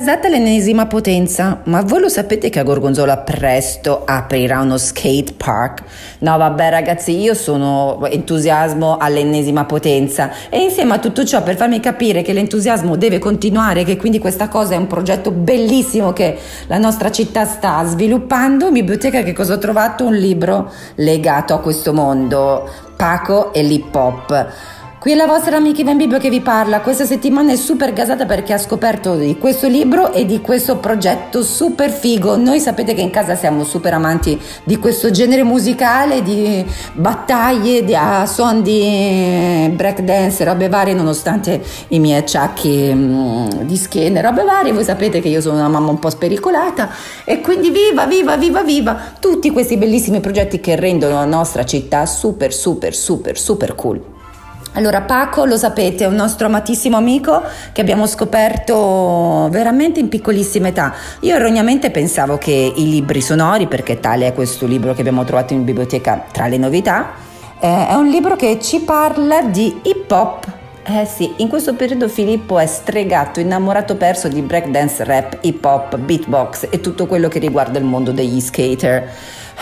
Esatta l'ennesima potenza, ma voi lo sapete che a Gorgonzola presto aprirà uno skate park? No vabbè ragazzi, io sono entusiasmo all'ennesima potenza e insieme a tutto ciò per farmi capire che l'entusiasmo deve continuare, che quindi questa cosa è un progetto bellissimo che la nostra città sta sviluppando, in biblioteca che cosa ho trovato? Un libro legato a questo mondo, Paco e l'hip hop. Qui è la vostra amica Ivan Bibbio che vi parla. Questa settimana è super gasata perché ha scoperto di questo libro e di questo progetto super figo. Noi sapete che in casa siamo super amanti di questo genere musicale, di battaglie, di a suon di breakdance, robe varie, nonostante i miei acciacchi mm, di schiena, robe varie. Voi sapete che io sono una mamma un po' spericolata e quindi viva, viva, viva, viva tutti questi bellissimi progetti che rendono la nostra città super, super, super, super cool. Allora Paco, lo sapete, è un nostro amatissimo amico che abbiamo scoperto veramente in piccolissima età. Io erroneamente pensavo che i libri sonori, perché tale è questo libro che abbiamo trovato in biblioteca tra le novità, eh, è un libro che ci parla di hip hop. Eh sì, in questo periodo Filippo è stregato, innamorato perso di breakdance, rap, hip hop, beatbox e tutto quello che riguarda il mondo degli skater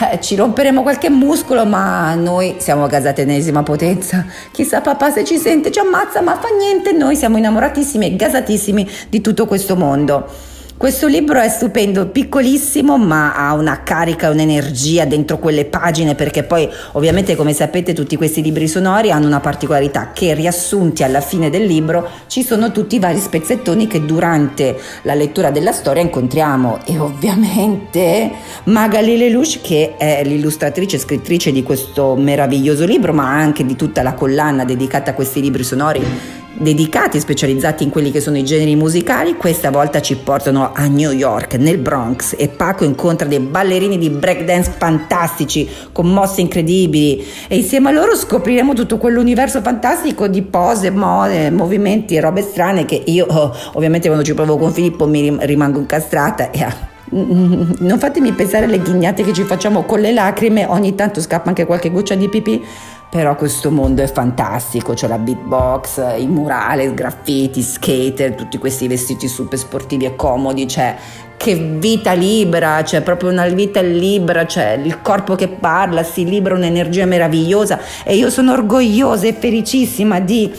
eh, ci romperemo qualche muscolo, ma noi siamo gasati ennesima potenza. Chissà papà se ci sente, ci ammazza, ma fa niente, noi siamo innamoratissimi e gasatissimi di tutto questo mondo. Questo libro è stupendo, piccolissimo, ma ha una carica, un'energia dentro quelle pagine, perché poi ovviamente come sapete tutti questi libri sonori hanno una particolarità che riassunti alla fine del libro ci sono tutti i vari spezzettoni che durante la lettura della storia incontriamo. E ovviamente Magali Lelouch che è l'illustratrice e scrittrice di questo meraviglioso libro, ma anche di tutta la collana dedicata a questi libri sonori dedicati specializzati in quelli che sono i generi musicali, questa volta ci portano a New York, nel Bronx e Paco incontra dei ballerini di breakdance fantastici con mosse incredibili. E insieme a loro scopriremo tutto quell'universo fantastico di pose, mode, movimenti e robe strane che io oh, ovviamente quando ci provo con Filippo mi rimango incastrata e ah, non fatemi pensare alle ghignate che ci facciamo con le lacrime, ogni tanto scappa anche qualche goccia di pipì però questo mondo è fantastico, c'è la beatbox, i murali, i graffiti, skater, tutti questi vestiti super sportivi e comodi, cioè che vita libera, c'è proprio una vita libera, c'è il corpo che parla, si libera un'energia meravigliosa e io sono orgogliosa e felicissima di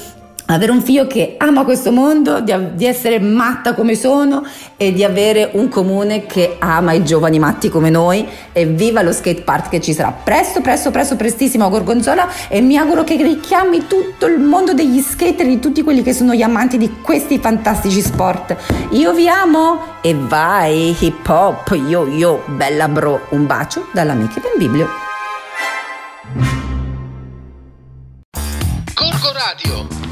avere un figlio che ama questo mondo, di, di, essere matta come sono e di avere un comune che ama i giovani matti come noi e viva lo skate park che ci sarà presto, presto, presto, prestissimo a Gorgonzola e mi auguro che richiami tutto il mondo degli skater, di tutti quelli che sono gli amanti di questi fantastici sport. Io vi amo e vai hip hop, yo yo, bella bro, un bacio dall'amica Ben Biblio.